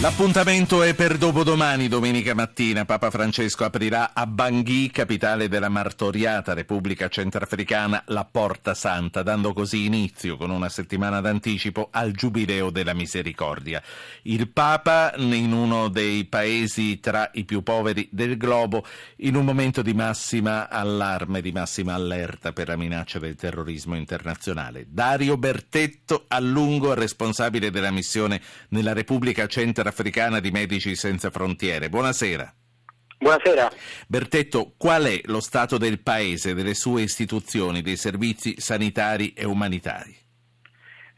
L'appuntamento è per dopodomani, domenica mattina. Papa Francesco aprirà a Bangui, capitale della martoriata Repubblica Centrafricana, la Porta Santa, dando così inizio, con una settimana d'anticipo, al Giubileo della Misericordia. Il Papa, in uno dei paesi tra i più poveri del globo, in un momento di massima allarme, di massima allerta per la minaccia del terrorismo internazionale. Dario Bertetto, a lungo responsabile della missione nella Repubblica Centrafricana, africana di Medici Senza Frontiere. Buonasera. Buonasera. Bertetto, qual è lo stato del Paese, delle sue istituzioni, dei servizi sanitari e umanitari?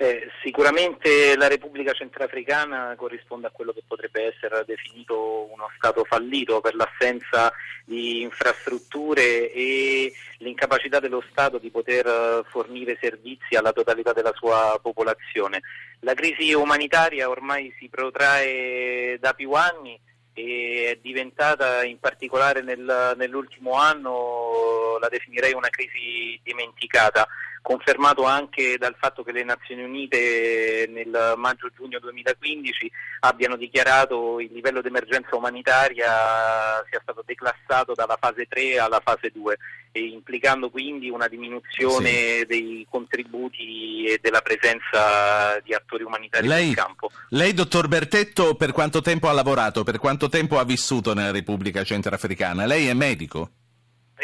Eh, sicuramente la Repubblica Centrafricana corrisponde a quello che potrebbe essere definito uno Stato fallito per l'assenza di infrastrutture e l'incapacità dello Stato di poter eh, fornire servizi alla totalità della sua popolazione. La crisi umanitaria ormai si protrae da più anni e è diventata in particolare nel, nell'ultimo anno, la definirei una crisi dimenticata confermato anche dal fatto che le Nazioni Unite nel maggio-giugno 2015 abbiano dichiarato il livello di emergenza umanitaria sia stato declassato dalla fase 3 alla fase 2, implicando quindi una diminuzione sì. dei contributi e della presenza di attori umanitari lei, sul campo. Lei, dottor Bertetto, per quanto tempo ha lavorato, per quanto tempo ha vissuto nella Repubblica Centrafricana? Lei è medico?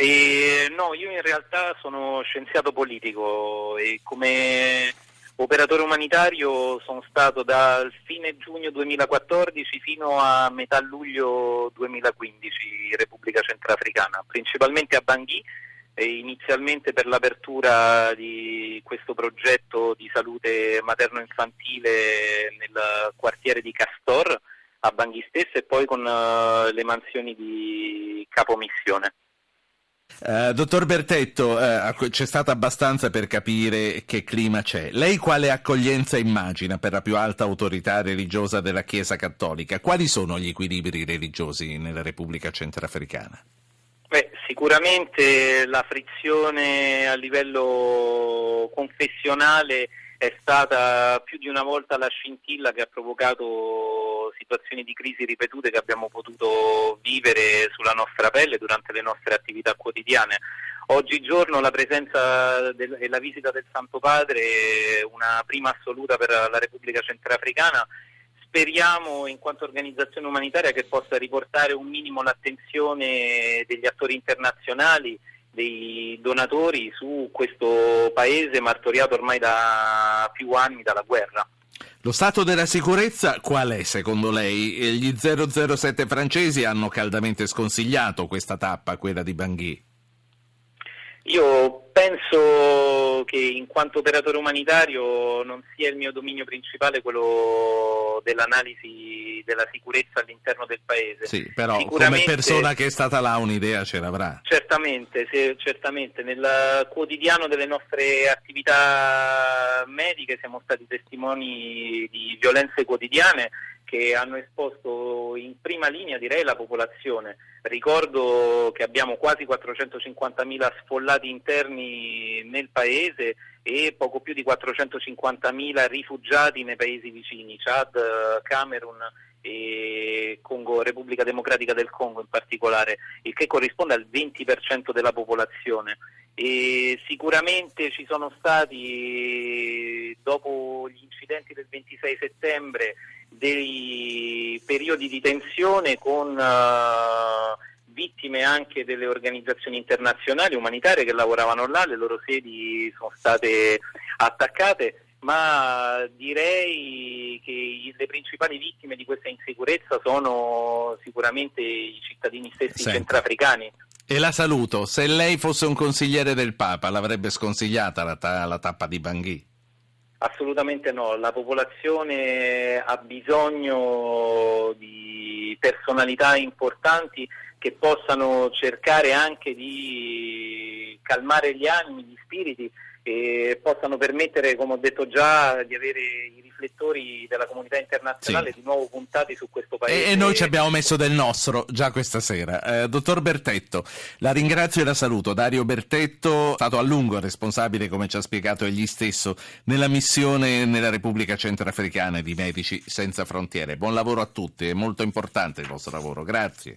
E, no, io in realtà sono scienziato politico e come operatore umanitario sono stato dal fine giugno 2014 fino a metà luglio 2015 in Repubblica Centrafricana, principalmente a Bangui inizialmente per l'apertura di questo progetto di salute materno-infantile nel quartiere di Castor a Bangui stesso e poi con uh, le mansioni di capomissione. Uh, dottor Bertetto, uh, c'è stata abbastanza per capire che clima c'è. Lei quale accoglienza immagina per la più alta autorità religiosa della Chiesa Cattolica? Quali sono gli equilibri religiosi nella Repubblica Centrafricana? Beh, sicuramente la frizione a livello confessionale è stata più di una volta la scintilla che ha provocato situazioni di crisi ripetute che abbiamo potuto vivere sulla nostra pelle durante le nostre attività quotidiane. Oggigiorno la presenza e la visita del Santo Padre una prima assoluta per la Repubblica Centrafricana. Speriamo in quanto organizzazione umanitaria che possa riportare un minimo l'attenzione degli attori internazionali dei donatori su questo paese martoriato ormai da più anni dalla guerra. Lo stato della sicurezza qual è secondo lei? Gli 007 francesi hanno caldamente sconsigliato questa tappa, quella di Bangui. Io penso che in quanto operatore umanitario non sia il mio dominio principale quello dell'analisi della sicurezza all'interno del paese. Sì, però come persona che è stata là un'idea ce l'avrà. Certamente, se, certamente. Nel quotidiano delle nostre attività mediche siamo stati testimoni di violenze quotidiane che hanno esposto in prima linea direi la popolazione. Ricordo che abbiamo quasi 450.000 sfollati interni nel paese e poco più di 450.000 rifugiati nei paesi vicini, Chad, Camerun e Congo, Repubblica Democratica del Congo in particolare, il che corrisponde al 20% della popolazione. E sicuramente ci sono stati, dopo gli incidenti del 26 settembre, dei periodi di tensione con uh, vittime anche delle organizzazioni internazionali umanitarie che lavoravano là, le loro sedi sono state attaccate, ma direi che le principali vittime di questa insicurezza sono sicuramente i cittadini stessi Senta. centrafricani. E la saluto, se lei fosse un consigliere del Papa l'avrebbe sconsigliata la, ta- la tappa di Bangui? Assolutamente no, la popolazione ha bisogno di personalità importanti che possano cercare anche di calmare gli animi, gli spiriti che possano permettere, come ho detto già, di avere i riflettori della comunità internazionale sì. di nuovo puntati su questo paese. E, noi ci abbiamo messo del nostro già questa sera. Eh, dottor Bertetto, la ringrazio e la saluto. Dario Bertetto, stato a lungo responsabile, come ci ha spiegato egli stesso, nella missione nella Repubblica Centrafricana di Medici Senza Frontiere. Buon lavoro a tutti, è molto importante il vostro lavoro. Grazie.